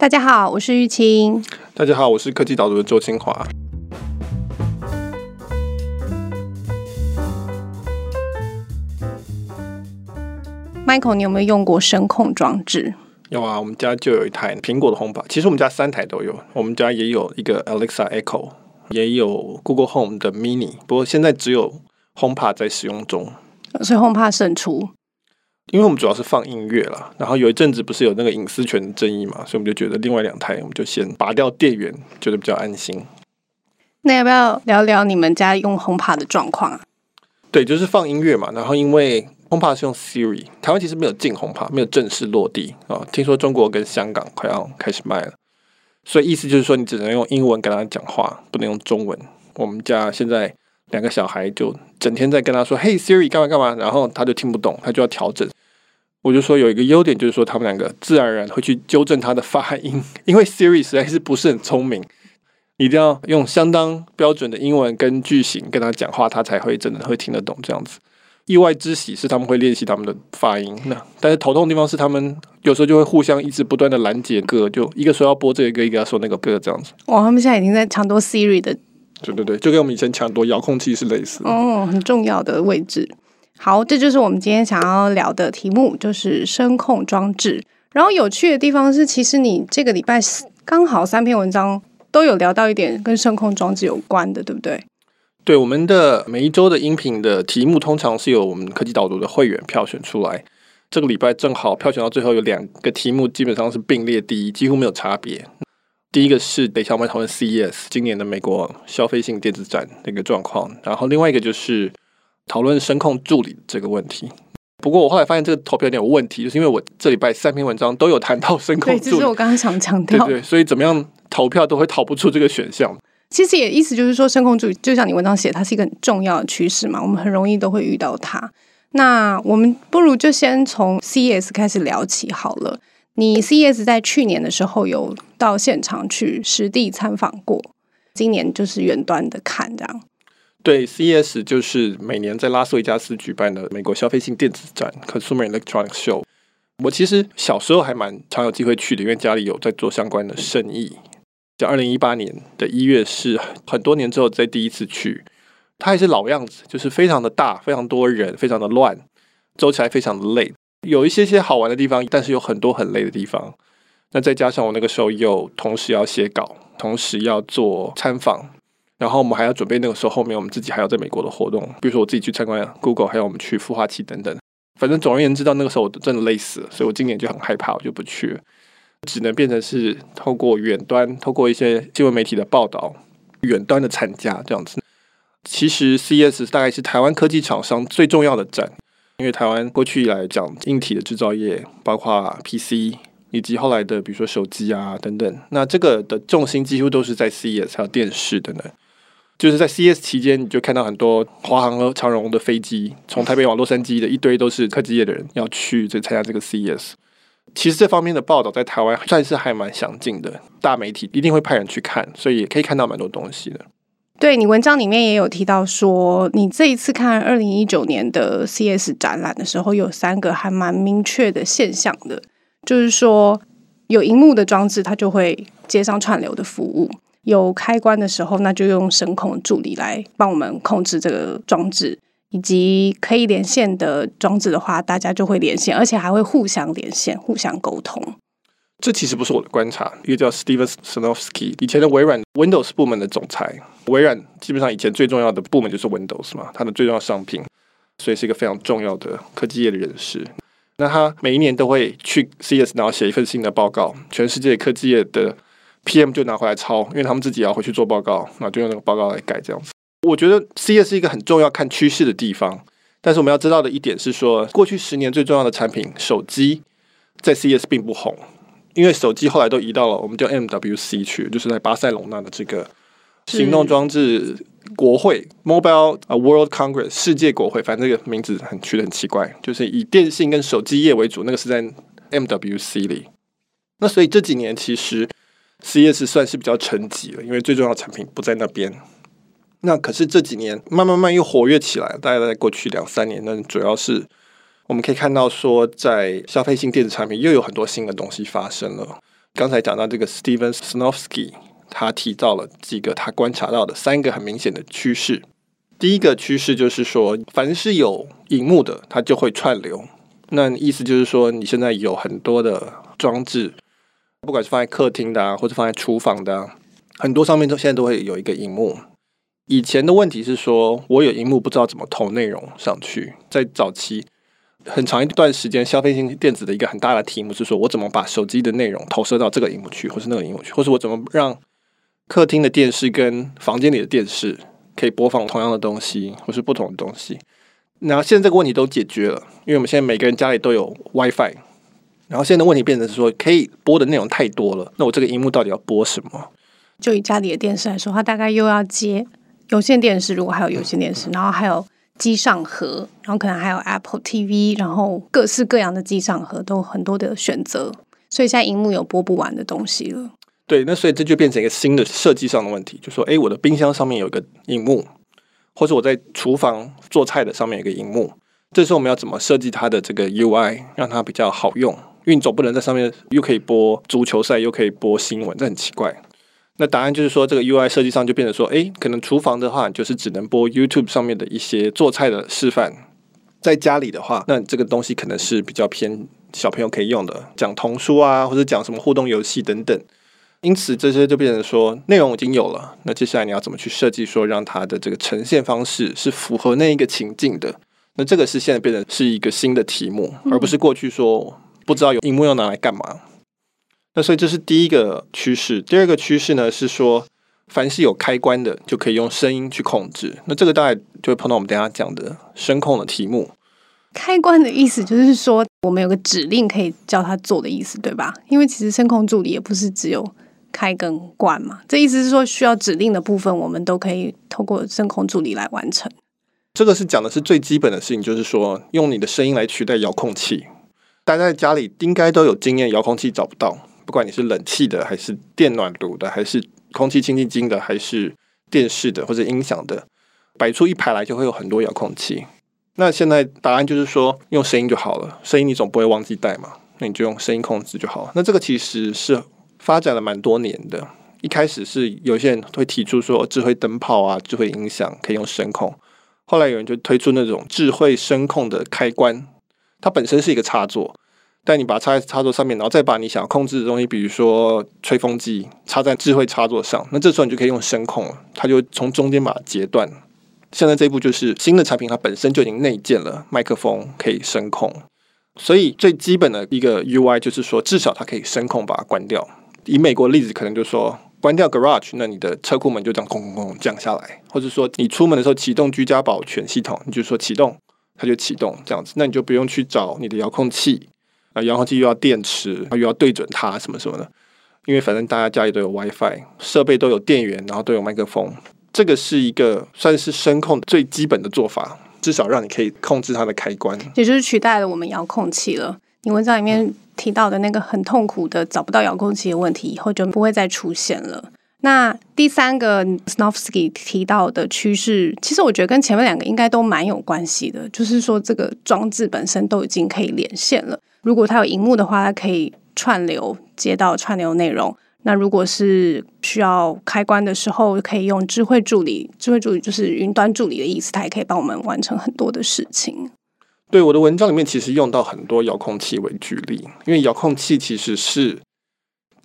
大家好，我是玉清。大家好，我是科技岛读的周清华。Michael，你有没有用过声控装置？有啊，我们家就有一台苹果的 HomePod。其实我们家三台都有，我们家也有一个 Alexa Echo，也有 Google Home 的 Mini。不过现在只有 HomePod 在使用中，所以 HomePod 胜出。因为我们主要是放音乐啦，然后有一阵子不是有那个隐私权的争议嘛，所以我们就觉得另外两台我们就先拔掉电源，觉得比较安心。那要不要聊聊你们家用 HomePod 的状况啊？对，就是放音乐嘛，然后因为 HomePod 是用 Siri，台湾其实没有进 HomePod，没有正式落地啊。听说中国跟香港快要开始卖了，所以意思就是说你只能用英文跟他讲话，不能用中文。我们家现在两个小孩就整天在跟他说：“嘿，Siri，干嘛干嘛？”然后他就听不懂，他就要调整。我就说有一个优点，就是说他们两个自然而然会去纠正他的发音，因为 Siri 实在是不是很聪明，一定要用相当标准的英文跟句型跟他讲话，他才会真的会听得懂这样子。意外之喜是他们会练习他们的发音，那但是头痛的地方是他们有时候就会互相一直不断的拦截歌，就一个说要播这个歌，一个要说那个歌这样子。哇，他们现在已经在抢夺 Siri 的，对对对，就跟我们以前抢夺遥控器是类似哦，很重要的位置。好，这就是我们今天想要聊的题目，就是声控装置。然后有趣的地方是，其实你这个礼拜刚好三篇文章都有聊到一点跟声控装置有关的，对不对？对，我们的每一周的音频的题目通常是由我们科技导读的会员票选出来。这个礼拜正好票选到最后有两个题目，基本上是并列第一，几乎没有差别。第一个是等一下我们讨论 CES 今年的美国消费性电子展的一个状况，然后另外一个就是。讨论声控助理这个问题，不过我后来发现这个投票有点有问题，就是因为我这礼拜三篇文章都有谈到声控助理，对，这是我刚刚想强调，对，所以怎么样投票都会逃不出这个选项。其实也意思就是说，声控助理就像你文章写，它是一个很重要的趋势嘛，我们很容易都会遇到它。那我们不如就先从 CES 开始聊起好了。你 CES 在去年的时候有到现场去实地参访过，今年就是远端的看这样。对，CES 就是每年在拉斯维加斯举办的美国消费性电子展 （Consumer Electronics Show）。我其实小时候还蛮常有机会去的，因为家里有在做相关的生意。像二零一八年的一月是很多年之后再第一次去，它还是老样子，就是非常的大，非常多人，非常的乱，走起来非常的累。有一些些好玩的地方，但是有很多很累的地方。那再加上我那个时候又同时要写稿，同时要做参访。然后我们还要准备那个时候后面我们自己还要在美国的活动，比如说我自己去参观 Google，还有我们去孵化器等等。反正总而言之，到那个时候我真的累死了，所以我今年就很害怕，我就不去了，只能变成是透过远端，透过一些新闻媒体的报道，远端的参加这样子。其实 CES 大概是台湾科技厂商最重要的展，因为台湾过去以来讲硬体的制造业，包括 PC 以及后来的比如说手机啊等等，那这个的重心几乎都是在 CES 还有电视等等。就是在 CS 期间，你就看到很多华航和长荣的飞机从台北往洛杉矶的一堆都是科技业的人要去这参加这个 CS。其实这方面的报道在台湾算是还蛮详尽的，大媒体一定会派人去看，所以也可以看到蛮多东西的。对，你文章里面也有提到说，你这一次看二零一九年的 CS 展览的时候，有三个还蛮明确的现象的，就是说有荧幕的装置，它就会接上串流的服务。有开关的时候，那就用声控助理来帮我们控制这个装置，以及可以连线的装置的话，大家就会连线，而且还会互相连线、互相沟通。这其实不是我的观察，一个叫 Steven s n o f s k y 以前的微软 Windows 部门的总裁。微软基本上以前最重要的部门就是 Windows 嘛，它的最重要商品，所以是一个非常重要的科技业的人士。那他每一年都会去 CS，然后写一份新的报告，全世界科技业的。PM 就拿回来抄，因为他们自己要回去做报告，那就用那个报告来改这样子。我觉得 CES 是一个很重要看趋势的地方，但是我们要知道的一点是说，过去十年最重要的产品手机在 CES 并不红，因为手机后来都移到了我们叫 MWC 去，就是在巴塞隆纳的这个行动装置国会 Mobile World Congress 世界国会，反正这个名字很取得很奇怪，就是以电信跟手机业为主，那个是在 MWC 里。那所以这几年其实。CS 算是比较沉寂了，因为最重要的产品不在那边。那可是这几年慢慢慢又活跃起来，大概在过去两三年，那主要是我们可以看到说，在消费性电子产品又有很多新的东西发生了。刚才讲到这个 Steven Snowsky，他提到了几个他观察到的三个很明显的趋势。第一个趋势就是说，凡是有荧幕的，它就会串流。那意思就是说，你现在有很多的装置，不管是放在客厅的啊，或者放在厨房的啊，很多上面都现在都会有一个荧幕。以前的问题是说，我有荧幕不知道怎么投内容上去。在早期很长一段时间，消费性电子的一个很大的题目是说，我怎么把手机的内容投射到这个荧幕去，或是那个荧幕去，或是我怎么让客厅的电视跟房间里的电视可以播放同样的东西，或是不同的东西。然后现在这个问题都解决了，因为我们现在每个人家里都有 WiFi。然后现在的问题变成是说，可以播的内容太多了，那我这个荧幕到底要播什么？就以家里的电视来说，它大概又要接有线电视，如果还有有线电视，然后还有机上盒，然后可能还有 Apple TV，然后各式各样的机上盒都很多的选择，所以现在荧幕有播不完的东西了。对，那所以这就变成一个新的设计上的问题，就说，哎，我的冰箱上面有一个荧幕。或者我在厨房做菜的上面有一个荧幕，这时候我们要怎么设计它的这个 UI，让它比较好用？因为你总不能在上面又可以播足球赛，又可以播新闻，这很奇怪。那答案就是说，这个 UI 设计上就变成说，诶，可能厨房的话就是只能播 YouTube 上面的一些做菜的示范；在家里的话，那这个东西可能是比较偏小朋友可以用的，讲童书啊，或者讲什么互动游戏等等。因此，这些就变成说，内容已经有了。那接下来你要怎么去设计，说让它的这个呈现方式是符合那一个情境的？那这个是现在变成是一个新的题目，而不是过去说不知道有荧幕要拿来干嘛。那所以这是第一个趋势。第二个趋势呢是说，凡是有开关的，就可以用声音去控制。那这个大概就会碰到我们等下讲的声控的题目。开关的意思就是说，我们有个指令可以叫它做的意思，对吧？因为其实声控助理也不是只有。开跟关嘛，这意思是说，需要指令的部分，我们都可以透过声控助理来完成。这个是讲的是最基本的事情，就是说用你的声音来取代遥控器。待在家里应该都有经验，遥控器找不到，不管你是冷气的，还是电暖炉的，还是空气清净机的，还是电视的或者音响的，摆出一排来就会有很多遥控器。那现在答案就是说，用声音就好了，声音你总不会忘记带嘛，那你就用声音控制就好了。那这个其实是。发展了蛮多年的，一开始是有些人会提出说智慧灯泡啊、智慧音响可以用声控，后来有人就推出那种智慧声控的开关，它本身是一个插座，但你把它插在插座上面，然后再把你想要控制的东西，比如说吹风机插在智慧插座上，那这时候你就可以用声控了，它就从中间把它截断。现在这一步就是新的产品，它本身就已经内建了麦克风可以声控，所以最基本的一个 UI 就是说，至少它可以声控把它关掉。以美国例子，可能就说关掉 Garage，那你的车库门就这样轰轰轰降下来，或者说你出门的时候启动居家保全系统，你就说启动，它就启动这样子，那你就不用去找你的遥控器啊，遥控器又要电池，又要对准它什么什么的，因为反正大家家里都有 WiFi，设备都有电源，然后都有麦克风，这个是一个算是声控最基本的做法，至少让你可以控制它的开关，也就是取代了我们遥控器了。你文章里面提到的那个很痛苦的找不到遥控器的问题，以后就不会再出现了。那第三个 Snofsky 提到的趋势，其实我觉得跟前面两个应该都蛮有关系的，就是说这个装置本身都已经可以连线了。如果它有荧幕的话，它可以串流接到串流内容。那如果是需要开关的时候，可以用智慧助理，智慧助理就是云端助理的意思，它也可以帮我们完成很多的事情。对，我的文章里面其实用到很多遥控器为举例，因为遥控器其实是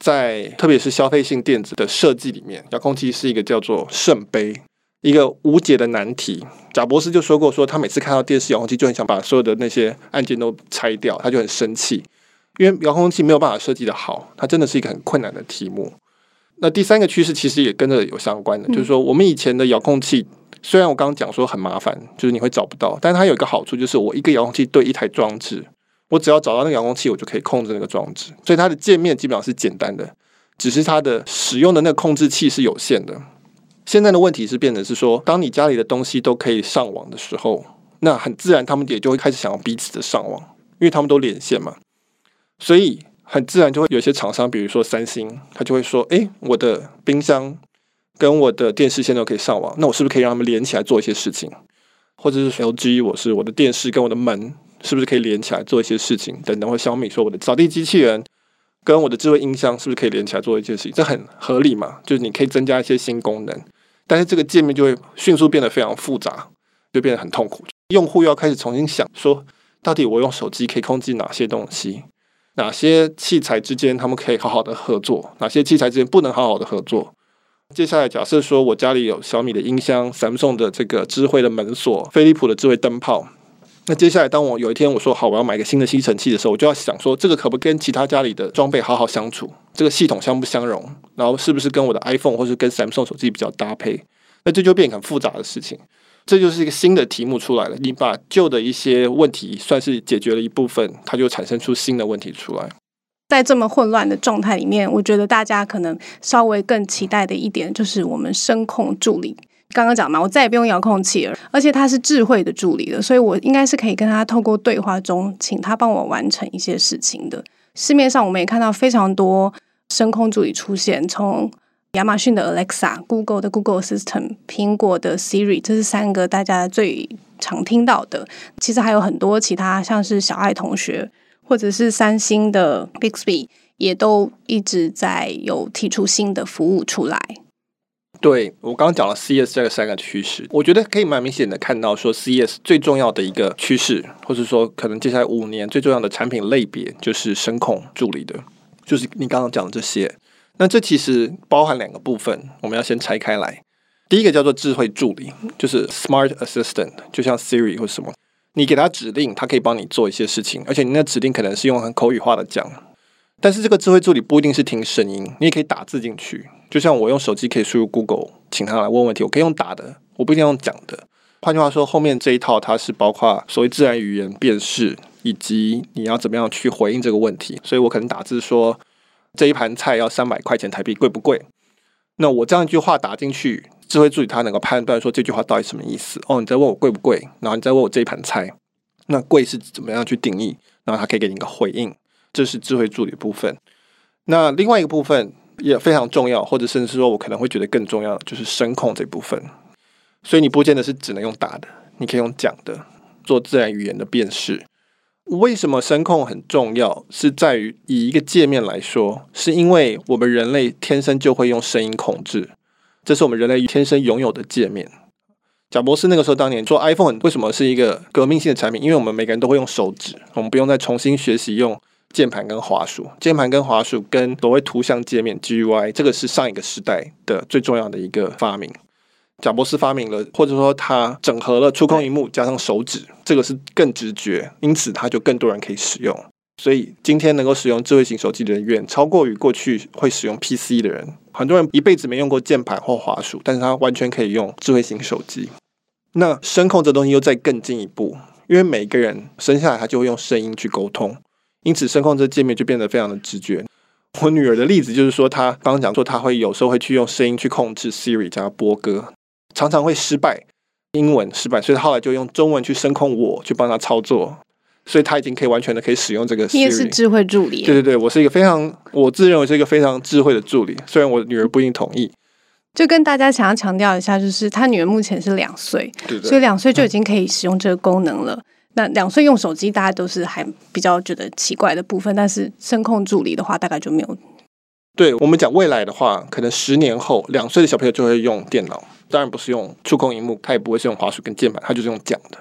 在特别是消费性电子的设计里面，遥控器是一个叫做圣杯，一个无解的难题。贾博士就说过，说他每次看到电视遥控器就很想把所有的那些按键都拆掉，他就很生气，因为遥控器没有办法设计得好，它真的是一个很困难的题目。那第三个趋势其实也跟着有相关的，就是说我们以前的遥控器。虽然我刚刚讲说很麻烦，就是你会找不到，但是它有一个好处，就是我一个遥控器对一台装置，我只要找到那个遥控器，我就可以控制那个装置。所以它的界面基本上是简单的，只是它的使用的那个控制器是有限的。现在的问题是变成是说，当你家里的东西都可以上网的时候，那很自然他们也就会开始想要彼此的上网，因为他们都连线嘛，所以很自然就会有些厂商，比如说三星，他就会说：“诶，我的冰箱。”跟我的电视线都可以上网，那我是不是可以让他们连起来做一些事情？或者是 LG，我是我的电视跟我的门是不是可以连起来做一些事情？等等，或小米说我的扫地机器人跟我的智慧音箱是不是可以连起来做一件事情？这很合理嘛？就是你可以增加一些新功能，但是这个界面就会迅速变得非常复杂，就变得很痛苦。用户要开始重新想说，到底我用手机可以控制哪些东西？哪些器材之间他们可以好好的合作？哪些器材之间不能好好的合作？接下来假设说我家里有小米的音箱、Samsung 的这个智慧的门锁、飞利浦的智慧灯泡。那接下来当我有一天我说好我要买个新的吸尘器的时候，我就要想说这个可不跟其他家里的装备好好相处？这个系统相不相容？然后是不是跟我的 iPhone 或是跟 Samsung 手机比较搭配？那这就变很复杂的事情。这就是一个新的题目出来了。你把旧的一些问题算是解决了一部分，它就产生出新的问题出来。在这么混乱的状态里面，我觉得大家可能稍微更期待的一点就是我们声控助理。刚刚讲嘛，我再也不用遥控器了，而且它是智慧的助理了，所以我应该是可以跟他透过对话中，请他帮我完成一些事情的。市面上我们也看到非常多声控助理出现，从亚马逊的 Alexa、Google 的 Google Assistant、苹果的 Siri，这是三个大家最常听到的。其实还有很多其他，像是小爱同学，或者是三星的 Bixby，也都一直在有提出新的服务出来。对，我刚刚讲了 C S 这个三个趋势，我觉得可以蛮明显的看到，说 C S 最重要的一个趋势，或者说可能接下来五年最重要的产品类别，就是声控助理的，就是你刚刚讲的这些。那这其实包含两个部分，我们要先拆开来。第一个叫做智慧助理，就是 Smart Assistant，就像 Siri 或什么，你给他指令，他可以帮你做一些事情，而且你那指令可能是用很口语化的讲。但是这个智慧助理不一定是听声音，你也可以打字进去。就像我用手机可以输入 Google，请他来问问题，我可以用打的，我不一定用讲的。换句话说，后面这一套它是包括所谓自然语言辨识，以及你要怎么样去回应这个问题。所以我可能打字说。这一盘菜要三百块钱台币，贵不贵？那我这样一句话打进去，智慧助理它能够判断说这句话到底什么意思。哦，你在问我贵不贵，然后你再问我这一盘菜，那贵是怎么样去定义？然后它可以给你一个回应。这是智慧助理部分。那另外一个部分也非常重要，或者甚至说我可能会觉得更重要的，就是声控这部分。所以你不见得是只能用打的，你可以用讲的，做自然语言的辨识。为什么声控很重要？是在于以一个界面来说，是因为我们人类天生就会用声音控制，这是我们人类天生拥有的界面。贾博士那个时候当年做 iPhone，为什么是一个革命性的产品？因为我们每个人都会用手指，我们不用再重新学习用键盘跟滑鼠。键盘跟滑鼠跟所谓图像界面 GUI，这个是上一个时代的最重要的一个发明。贾伯斯发明了，或者说他整合了触控荧幕加上手指，这个是更直觉，因此他就更多人可以使用。所以今天能够使用智慧型手机的人远超过于过去会使用 PC 的人。很多人一辈子没用过键盘或滑鼠，但是他完全可以用智慧型手机。那声控这东西又再更进一步，因为每个人生下来他就会用声音去沟通，因此声控这界面就变得非常的直觉。我女儿的例子就是说，她刚刚讲说，她会有时候会去用声音去控制 Siri 加播歌。常常会失败，英文失败，所以她后来就用中文去声控我，去帮她操作，所以她已经可以完全的可以使用这个。你也是智慧助理。对对对，我是一个非常，我自认为是一个非常智慧的助理，虽然我女儿不一定同意。就跟大家想要强调一下，就是他女儿目前是两岁，对对，所以两岁就已经可以使用这个功能了。嗯、那两岁用手机，大家都是还比较觉得奇怪的部分，但是声控助理的话，大概就没有。对我们讲未来的话，可能十年后，两岁的小朋友就会用电脑。当然不是用触控萤幕，他也不会是用滑鼠跟键盘，他就是用讲的。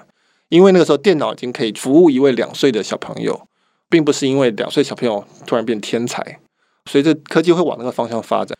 因为那个时候电脑已经可以服务一位两岁的小朋友，并不是因为两岁小朋友突然变天才，随着科技会往那个方向发展。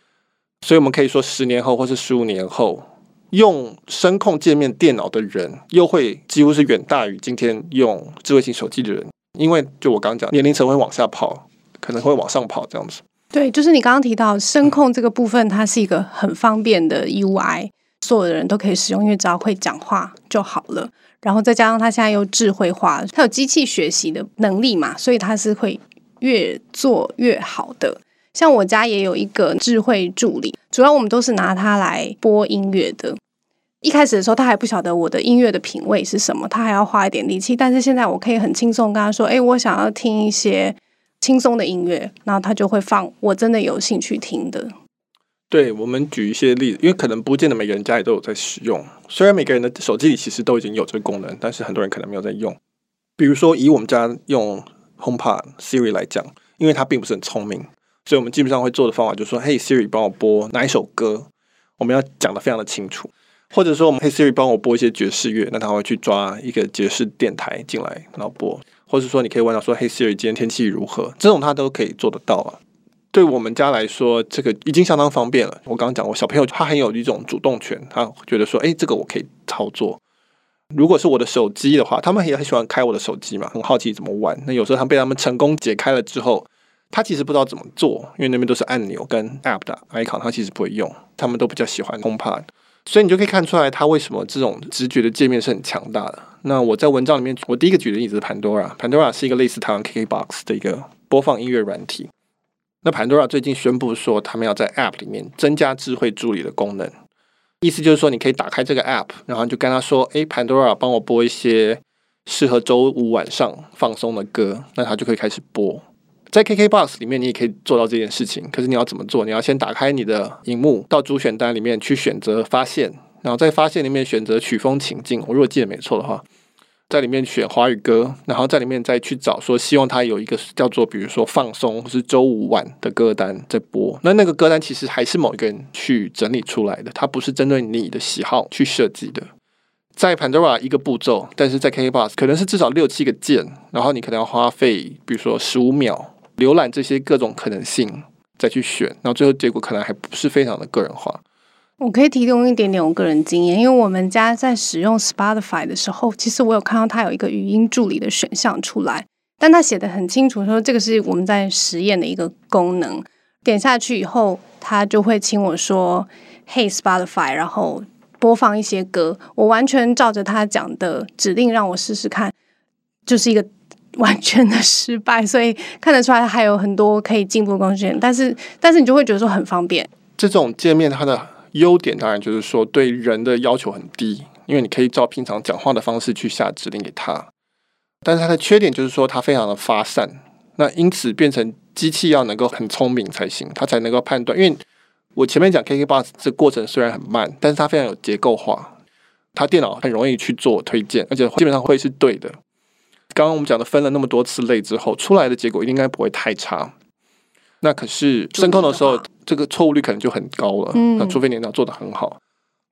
所以我们可以说，十年后或是十五年后，用声控界面电脑的人，又会几乎是远大于今天用智慧型手机的人。因为就我刚讲，年龄层会往下跑，可能会往上跑这样子。对，就是你刚刚提到声控这个部分，它是一个很方便的 UI。所有的人都可以使用，因为只要会讲话就好了。然后再加上它现在又智慧化，它有机器学习的能力嘛，所以它是会越做越好的。像我家也有一个智慧助理，主要我们都是拿它来播音乐的。一开始的时候，他还不晓得我的音乐的品味是什么，他还要花一点力气。但是现在我可以很轻松跟他说：“诶，我想要听一些轻松的音乐。”然后他就会放我真的有兴趣听的。对，我们举一些例子，因为可能不见得每个人家里都有在使用。虽然每个人的手机里其实都已经有这个功能，但是很多人可能没有在用。比如说，以我们家用 HomePod Siri 来讲，因为它并不是很聪明，所以我们基本上会做的方法就是说：“嘿，Siri，帮我播哪一首歌？”我们要讲得非常的清楚，或者说我们嘿 Siri 帮我播一些爵士乐，那他会去抓一个爵士电台进来，然后播。或者说你可以问他说：“嘿 Siri，今天天气如何？”这种他都可以做得到啊。对我们家来说，这个已经相当方便了。我刚刚讲过，小朋友他很有一种主动权，他觉得说：“哎，这个我可以操作。”如果是我的手机的话，他们也很喜欢开我的手机嘛，很好奇怎么玩。那有时候他被他们成功解开了之后，他其实不知道怎么做，因为那边都是按钮跟 App 的 icon，他其实不会用。他们都比较喜欢 HomePod，所以你就可以看出来他为什么这种直觉的界面是很强大的。那我在文章里面，我第一个举的例子是 Pandora，Pandora 是一个类似台湾 KKBOX 的一个播放音乐软体。那 Pandora 最近宣布说，他们要在 App 里面增加智慧助理的功能，意思就是说，你可以打开这个 App，然后就跟他说：“诶，Pandora，帮我播一些适合周五晚上放松的歌。”那他就可以开始播。在 KKBOX 里面，你也可以做到这件事情。可是你要怎么做？你要先打开你的荧幕，到主选单里面去选择发现，然后在发现里面选择曲风情境。我如果记得没错的话。在里面选华语歌，然后在里面再去找说希望它有一个叫做比如说放松或是周五晚的歌单在播。那那个歌单其实还是某一个人去整理出来的，它不是针对你的喜好去设计的。在 Pandora 一个步骤，但是在 KKBOX 可能是至少六七个键，然后你可能要花费比如说十五秒浏览这些各种可能性再去选，然后最后结果可能还不是非常的个人化。我可以提供一点点我个人经验，因为我们家在使用 Spotify 的时候，其实我有看到它有一个语音助理的选项出来，但它写的很清楚，说这个是我们在实验的一个功能。点下去以后，它就会请我说 “Hey Spotify”，然后播放一些歌。我完全照着他讲的指令让我试试看，就是一个完全的失败。所以看得出来还有很多可以进步的空间，但是但是你就会觉得说很方便。这种界面它的。优点当然就是说对人的要求很低，因为你可以照平常讲话的方式去下指令给他。但是它的缺点就是说它非常的发散，那因此变成机器要能够很聪明才行，它才能够判断。因为我前面讲 KKBOX 这过程虽然很慢，但是它非常有结构化，它电脑很容易去做推荐，而且基本上会是对的。刚刚我们讲的分了那么多次类之后，出来的结果应该不会太差。那可是声控的时候，这个错误率可能就很高了。嗯，那除非你要做得很好。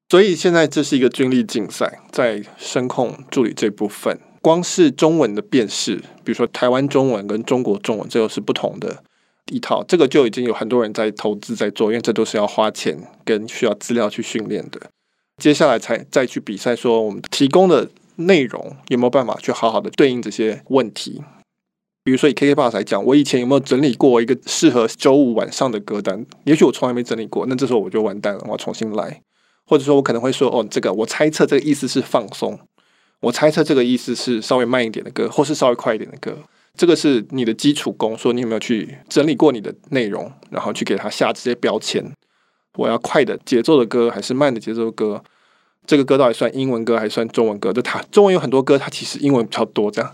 所以现在这是一个军力竞赛，在声控助理这部分，光是中文的辨识，比如说台湾中文跟中国中文，这又是不同的一套。这个就已经有很多人在投资在做，因为这都是要花钱跟需要资料去训练的。接下来才再去比赛，说我们提供的内容有没有办法去好好的对应这些问题。比如说以 KKBOX 来讲，我以前有没有整理过一个适合周五晚上的歌单？也许我从来没整理过，那这时候我就完蛋了，我要重新来。或者说我可能会说，哦，这个我猜测这个意思是放松，我猜测这个意思是稍微慢一点的歌，或是稍微快一点的歌。这个是你的基础功，说你有没有去整理过你的内容，然后去给它下这些标签。我要快的节奏的歌，还是慢的节奏的歌？这个歌到底算英文歌还是算中文歌？就它中文有很多歌，它其实英文比较多，这样。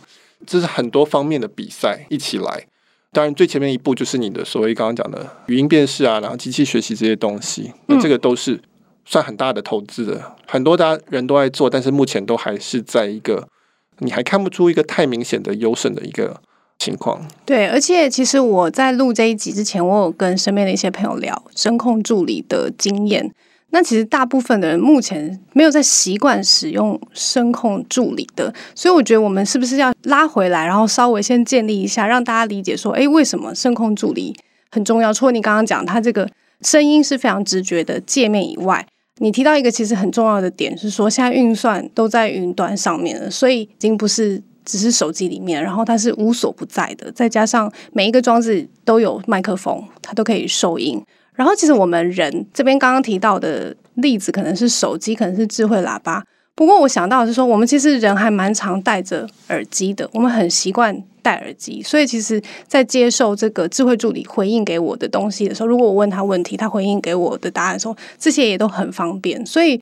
这是很多方面的比赛一起来，当然最前面一步就是你的所谓刚刚讲的语音辨识啊，然后机器学习这些东西，那这个都是算很大的投资的，很多大家人都在做，但是目前都还是在一个你还看不出一个太明显的优胜的一个情况。对，而且其实我在录这一集之前，我有跟身边的一些朋友聊声控助理的经验。那其实大部分的人目前没有在习惯使用声控助理的，所以我觉得我们是不是要拉回来，然后稍微先建立一下，让大家理解说，诶，为什么声控助理很重要？除了你刚刚讲它这个声音是非常直觉的界面以外，你提到一个其实很重要的点是说，现在运算都在云端上面了，所以已经不是只是手机里面，然后它是无所不在的，再加上每一个装置都有麦克风，它都可以收音。然后，其实我们人这边刚刚提到的例子，可能是手机，可能是智慧喇叭。不过，我想到的是说，我们其实人还蛮常戴着耳机的，我们很习惯戴耳机。所以，其实，在接受这个智慧助理回应给我的东西的时候，如果我问他问题，他回应给我的答案的时候，这些也都很方便。所以，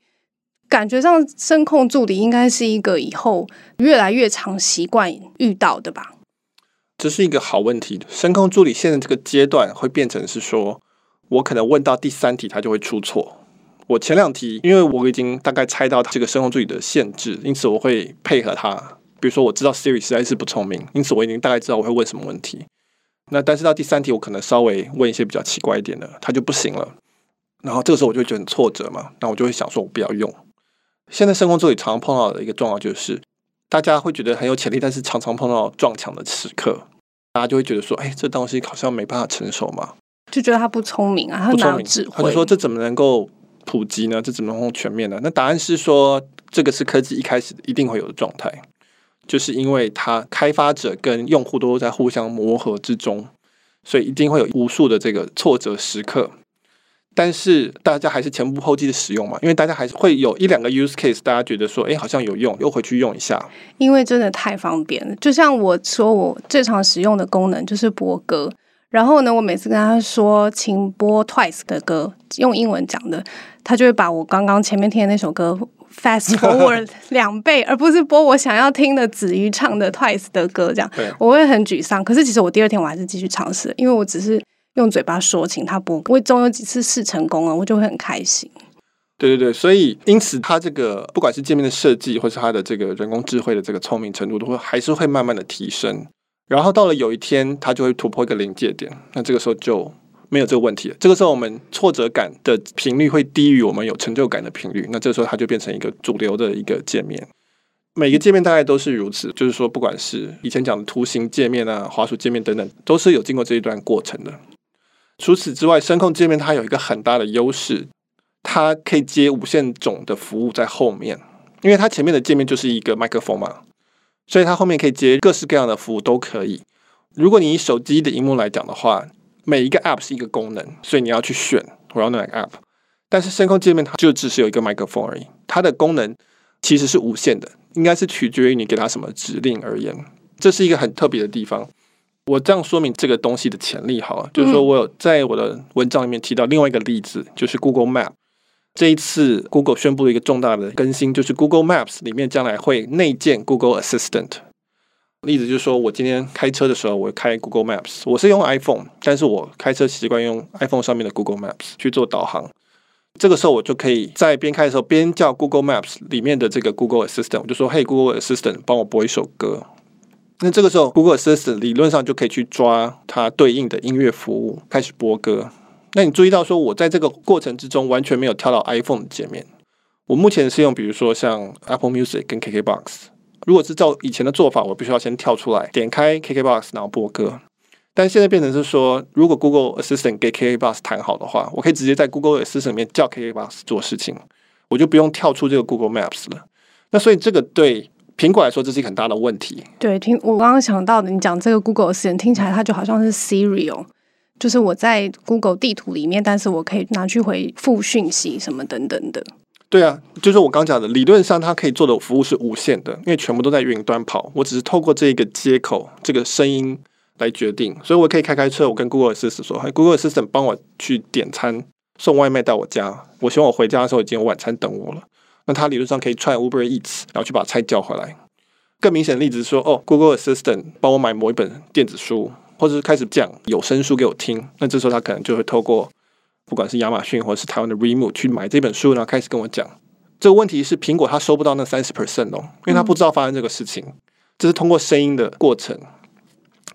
感觉上声控助理应该是一个以后越来越常习惯遇到的吧？这是一个好问题。声控助理现在这个阶段会变成是说。我可能问到第三题，它就会出错。我前两题，因为我已经大概猜到这个声控助理的限制，因此我会配合它。比如说，我知道 Siri 实在是不聪明，因此我已经大概知道我会问什么问题。那但是到第三题，我可能稍微问一些比较奇怪一点的，它就不行了。然后这个时候我就觉得很挫折嘛，那我就会想说，我不要用。现在深空助理常常碰到的一个状况就是，大家会觉得很有潜力，但是常常碰到撞墙的时刻，大家就会觉得说，哎，这东西好像没办法成熟嘛，就觉得他不聪明啊，他没有智慧，他就说这怎么能够普及呢？这怎么能够全面呢？那答案是说，这个是科技一开始一定会有的状态，就是因为它开发者跟用户都在互相磨合之中，所以一定会有无数的这个挫折时刻。但是大家还是前仆后继的使用嘛，因为大家还是会有一两个 use case，大家觉得说，哎，好像有用，又回去用一下。因为真的太方便了，就像我说，我最常使用的功能就是博歌。然后呢，我每次跟他说，请播 Twice 的歌，用英文讲的，他就会把我刚刚前面听的那首歌 fast forward 两倍，而不是播我想要听的子瑜唱的 Twice 的歌，这样我会很沮丧。可是其实我第二天我还是继续尝试，因为我只是。用嘴巴说，请他播，我总有几次试成功了，我就会很开心。对对对，所以因此，它这个不管是界面的设计，或是它的这个人工智慧的这个聪明程度，都会还是会慢慢的提升。然后到了有一天，它就会突破一个临界点，那这个时候就没有这个问题了。这个时候，我们挫折感的频率会低于我们有成就感的频率，那这个时候它就变成一个主流的一个界面。每个界面大概都是如此，就是说，不管是以前讲的图形界面啊、滑鼠界面等等，都是有经过这一段过程的。除此之外，声控界面它有一个很大的优势，它可以接无限种的服务在后面，因为它前面的界面就是一个麦克风嘛，所以它后面可以接各式各样的服务都可以。如果你以手机的荧幕来讲的话，每一个 App 是一个功能，所以你要去选我要哪个 App。但是声控界面它就只是有一个麦克风而已，它的功能其实是无限的，应该是取决于你给它什么指令而言，这是一个很特别的地方。我这样说明这个东西的潜力，好了，就是说我有在我的文章里面提到另外一个例子，就是 Google Map。这一次 Google 宣布了一个重大的更新，就是 Google Maps 里面将来会内建 Google Assistant。例子就是说我今天开车的时候，我开 Google Maps，我是用 iPhone，但是我开车习惯用 iPhone 上面的 Google Maps 去做导航。这个时候我就可以在边开的时候边叫 Google Maps 里面的这个 Google Assistant，我就说：“嘿，Google Assistant，帮我播一首歌。”那这个时候，Google Assistant 理论上就可以去抓它对应的音乐服务，开始播歌。那你注意到说，我在这个过程之中完全没有跳到 iPhone 的界面。我目前是用，比如说像 Apple Music 跟 KKBox。如果是照以前的做法，我必须要先跳出来，点开 KKBox，然后播歌。但现在变成是说，如果 Google Assistant 给 KKBox 谈好的话，我可以直接在 Google Assistant 里面叫 KKBox 做事情，我就不用跳出这个 Google Maps 了。那所以这个对。苹果来说，这是一个很大的问题。对，听我刚刚想到的，你讲这个 Google Assistant 听起来它就好像是 Siri 哦，就是我在 Google 地图里面，但是我可以拿去回复讯息什么等等的。对啊，就是我刚讲的，理论上它可以做的服务是无限的，因为全部都在云端跑，我只是透过这个接口、这个声音来决定。所以我可以开开车，我跟 Google Assistant 说：“嘿，Google Assistant 帮我去点餐、送外卖到我家。我希望我回家的时候已经有晚餐等我了。”那它理论上可以串 Uber Eats，然后去把菜叫回来。更明显的例子是说，哦，Google Assistant 帮我买某一本电子书，或者是开始讲有声书给我听。那这时候他可能就会透过不管是亚马逊或者是台湾的 Remo 去买这本书，然后开始跟我讲。这个问题是苹果它收不到那三十 percent 哦，因为它不知道发生这个事情。这是通过声音的过程，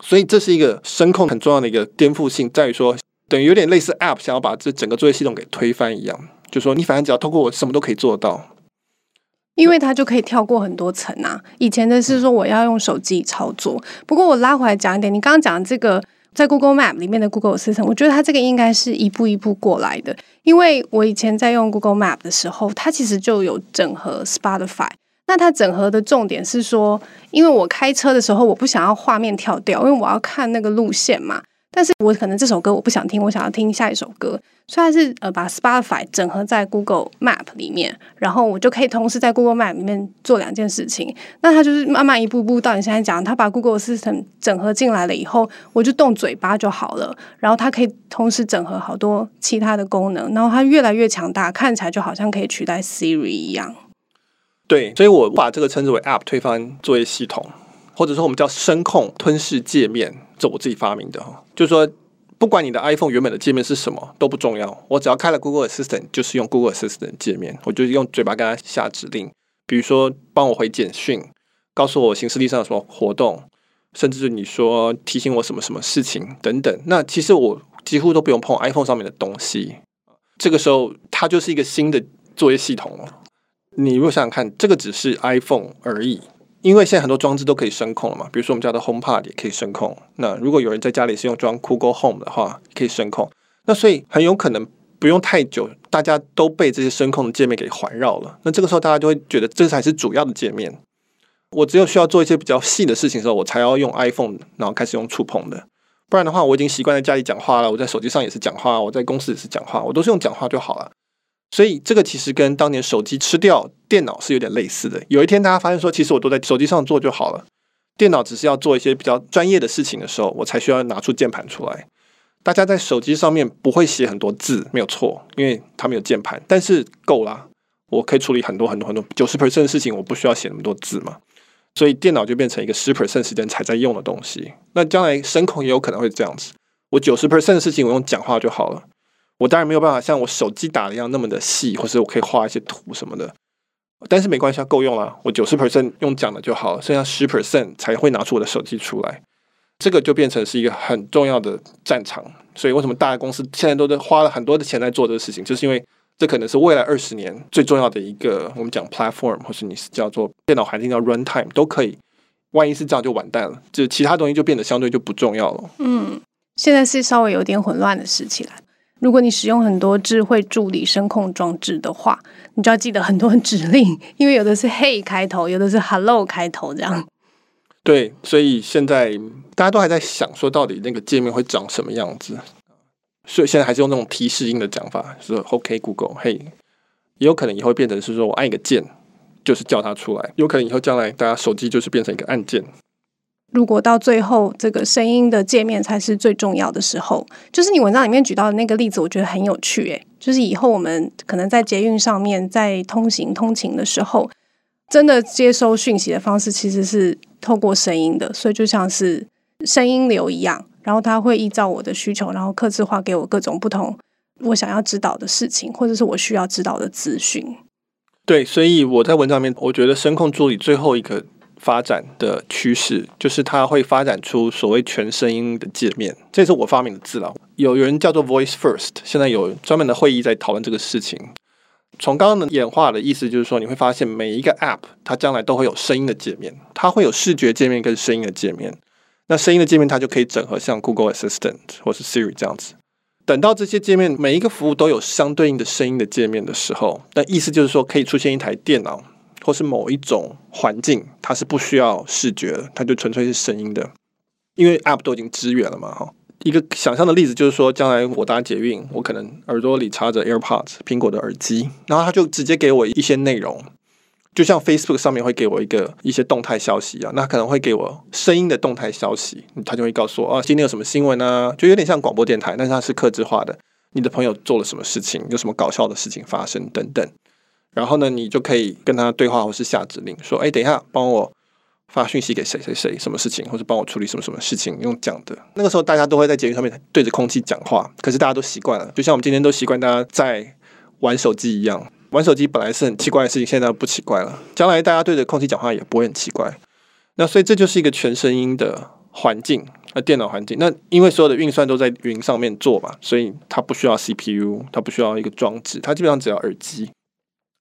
所以这是一个声控很重要的一个颠覆性，在于说等于有点类似 App 想要把这整个作业系统给推翻一样，就说你反正只要通过我，什么都可以做到。因为它就可以跳过很多层啊！以前的是说我要用手机操作，不过我拉回来讲一点，你刚刚讲的这个在 Google Map 里面的 Google Assistant，我觉得它这个应该是一步一步过来的。因为我以前在用 Google Map 的时候，它其实就有整合 Spotify。那它整合的重点是说，因为我开车的时候我不想要画面跳掉，因为我要看那个路线嘛。但是我可能这首歌我不想听，我想要听下一首歌，所以它是呃把 Spotify 整合在 Google Map 里面，然后我就可以同时在 Google Map 里面做两件事情。那它就是慢慢一步步到你现在讲，它把 Google System 整合进来了以后，我就动嘴巴就好了，然后它可以同时整合好多其他的功能，然后它越来越强大，看起来就好像可以取代 Siri 一样。对，所以我把这个称之为 App 推翻作业系统。或者说我们叫声控吞噬界面，这我自己发明的哈，就是说不管你的 iPhone 原本的界面是什么都不重要，我只要开了 Google Assistant，就是用 Google Assistant 界面，我就用嘴巴跟他下指令，比如说帮我回简讯，告诉我行事历上有什么活动，甚至你说提醒我什么什么事情等等。那其实我几乎都不用碰 iPhone 上面的东西。这个时候，它就是一个新的作业系统了。你如果想想看，这个只是 iPhone 而已，因为现在很多装置都可以声控了嘛。比如说我们家的 HomePod 也可以声控。那如果有人在家里是用装 Google Home 的话，可以声控。那所以很有可能不用太久，大家都被这些声控的界面给环绕了。那这个时候大家就会觉得这才是主要的界面。我只有需要做一些比较细的事情的时候，我才要用 iPhone，然后开始用触碰的。不然的话，我已经习惯在家里讲话了，我在手机上也是讲话，我在公司也是讲话，我都是用讲话就好了。所以这个其实跟当年手机吃掉电脑是有点类似的。有一天大家发现说，其实我都在手机上做就好了，电脑只是要做一些比较专业的事情的时候，我才需要拿出键盘出来。大家在手机上面不会写很多字，没有错，因为它没有键盘，但是够啦，我可以处理很多很多很多九十 percent 的事情，我不需要写那么多字嘛。所以电脑就变成一个十 percent 时间才在用的东西。那将来声控也有可能会这样子，我九十 percent 的事情我用讲话就好了。我当然没有办法像我手机打的一样那么的细，或是我可以画一些图什么的。但是没关系，够用了。我九十 percent 用讲的就好了，剩下十 percent 才会拿出我的手机出来。这个就变成是一个很重要的战场。所以为什么大的公司现在都在花了很多的钱在做这个事情，就是因为。这可能是未来二十年最重要的一个，我们讲 platform，或是你是叫做电脑环境叫 runtime 都可以。万一是这样就完蛋了，就其他东西就变得相对就不重要了。嗯，现在是稍微有点混乱的时期了。如果你使用很多智慧助理声控装置的话，你就要记得很多指令，因为有的是 Hey 开头，有的是 Hello 开头，这样。对，所以现在大家都还在想说，到底那个界面会长什么样子。所以现在还是用那种提示音的讲法，说 OK Google，嘿，也有可能以后变成是说我按一个键，就是叫它出来。有可能以后将来大家手机就是变成一个按键。如果到最后这个声音的界面才是最重要的时候，就是你文章里面举到的那个例子，我觉得很有趣。诶，就是以后我们可能在捷运上面在通行通勤的时候，真的接收讯息的方式其实是透过声音的，所以就像是声音流一样。然后它会依照我的需求，然后刻字化给我各种不同我想要知道的事情，或者是我需要知道的资讯。对，所以我在文章里面，我觉得声控助理最后一个发展的趋势，就是它会发展出所谓全声音的界面。这是我发明的字了，有有人叫做 Voice First，现在有专门的会议在讨论这个事情。从刚刚的演化的意思，就是说你会发现每一个 App 它将来都会有声音的界面，它会有视觉界面跟声音的界面。那声音的界面，它就可以整合像 Google Assistant 或是 Siri 这样子。等到这些界面每一个服务都有相对应的声音的界面的时候，那意思就是说，可以出现一台电脑或是某一种环境，它是不需要视觉的，它就纯粹是声音的，因为 App 都已经支援了嘛。哈，一个想象的例子就是说，将来我搭捷运，我可能耳朵里插着 AirPods 苹果的耳机，然后它就直接给我一些内容。就像 Facebook 上面会给我一个一些动态消息啊，那可能会给我声音的动态消息，他就会告诉我啊，今天有什么新闻啊？就有点像广播电台，但是它是客制化的。你的朋友做了什么事情？有什么搞笑的事情发生等等。然后呢，你就可以跟他对话或是下指令，说，哎，等一下，帮我发讯息给谁谁谁，什么事情，或者帮我处理什么什么事情，用讲的。那个时候大家都会在捷运上面对着空气讲话，可是大家都习惯了，就像我们今天都习惯大家在玩手机一样。玩手机本来是很奇怪的事情，现在不奇怪了。将来大家对着空气讲话也不会很奇怪。那所以这就是一个全声音的环境，那电脑环境。那因为所有的运算都在云上面做嘛，所以它不需要 CPU，它不需要一个装置，它基本上只要耳机。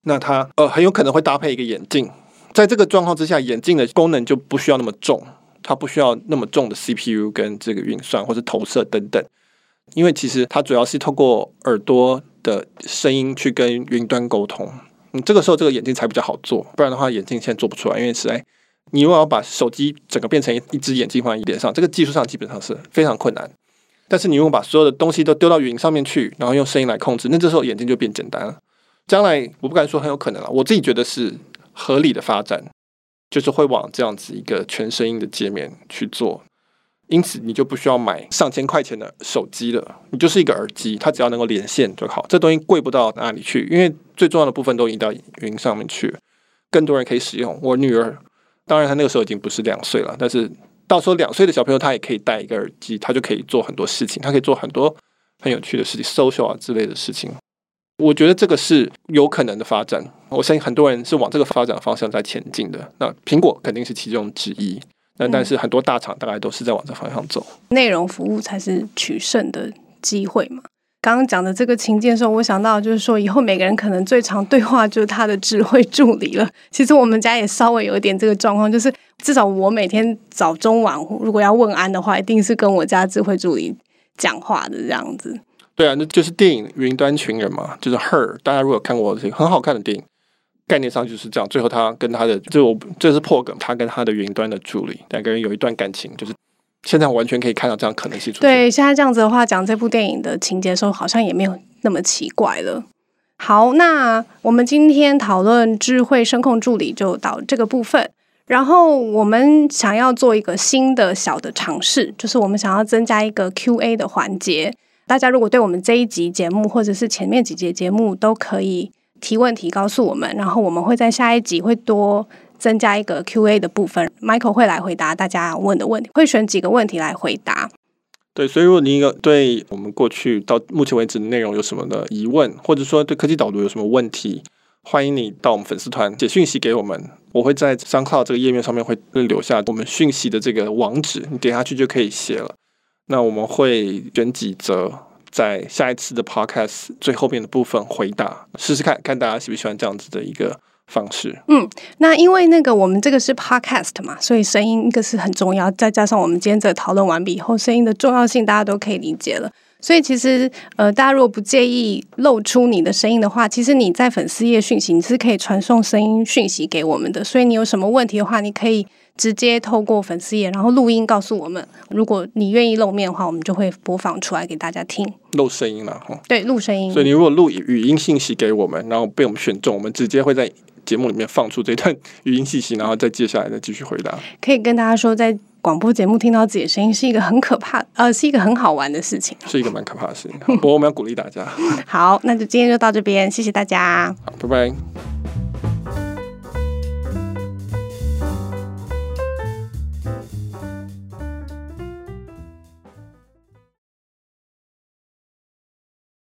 那它呃很有可能会搭配一个眼镜，在这个状况之下，眼镜的功能就不需要那么重，它不需要那么重的 CPU 跟这个运算或者投射等等。因为其实它主要是透过耳朵。的声音去跟云端沟通，嗯，这个时候这个眼镜才比较好做，不然的话眼镜现在做不出来，因为实在你如果要把手机整个变成一一只眼镜放在脸上，这个技术上基本上是非常困难。但是你如果把所有的东西都丢到云上面去，然后用声音来控制，那这时候眼镜就变简单了。将来我不敢说很有可能了，我自己觉得是合理的发展，就是会往这样子一个全声音的界面去做。因此，你就不需要买上千块钱的手机了，你就是一个耳机，它只要能够连线就好。这东西贵不到哪里去，因为最重要的部分都移到云上面去，更多人可以使用。我女儿，当然她那个时候已经不是两岁了，但是到时候两岁的小朋友他也可以戴一个耳机，他就可以做很多事情，他可以做很多很有趣的事情，social 啊之类的事情。我觉得这个是有可能的发展，我相信很多人是往这个发展方向在前进的。那苹果肯定是其中之一。那但是很多大厂大概都是在往这方向走，内容服务才是取胜的机会嘛。刚刚讲的这个情境的时候，我想到就是说，以后每个人可能最常对话就是他的智慧助理了。其实我们家也稍微有一点这个状况，就是至少我每天早中晚如果要问安的话，一定是跟我家智慧助理讲话的这样子。对啊，那就是电影《云端情人》嘛，就是 Her。大家如果看过这个很好看的电影，概念上就是这样。最后他跟他的，就我这是破梗，他跟他的云端的助理两个人有一段感情，就是。现在完全可以看到这样可能性出现。对，现在这样子的话，讲这部电影的情节的时候，好像也没有那么奇怪了。好，那我们今天讨论智慧声控助理就到这个部分。然后我们想要做一个新的小的尝试，就是我们想要增加一个 Q&A 的环节。大家如果对我们这一集节目或者是前面几集节目都可以提问题告诉我们，然后我们会在下一集会多。增加一个 Q&A 的部分，Michael 会来回答大家问的问题，会选几个问题来回答。对，所以如果你有对我们过去到目前为止的内容有什么的疑问，或者说对科技导读有什么问题，欢迎你到我们粉丝团写讯息给我们，我会在 SoundCloud 这个页面上面会留下我们讯息的这个网址，你点下去就可以写了。那我们会选几则在下一次的 Podcast 最后面的部分回答，试试看看大家喜不喜欢这样子的一个。方式，嗯，那因为那个我们这个是 podcast 嘛，所以声音一个是很重要，再加上我们今天这讨论完毕以后，声音的重要性大家都可以理解了。所以其实呃，大家如果不介意露出你的声音的话，其实你在粉丝页讯息你是可以传送声音讯息给我们的。所以你有什么问题的话，你可以直接透过粉丝页，然后录音告诉我们。如果你愿意露面的话，我们就会播放出来给大家听。录声音了哈，对，录声音。所以你如果录语音信息给我们，然后被我们选中，我们直接会在。节目里面放出这段语音信息，然后再接下来再继续回答。可以跟大家说，在广播节目听到自己的声音是一个很可怕，呃，是一个很好玩的事情，是一个蛮可怕的事情。不过我们要鼓励大家。好，那就今天就到这边，谢谢大家。好，拜拜。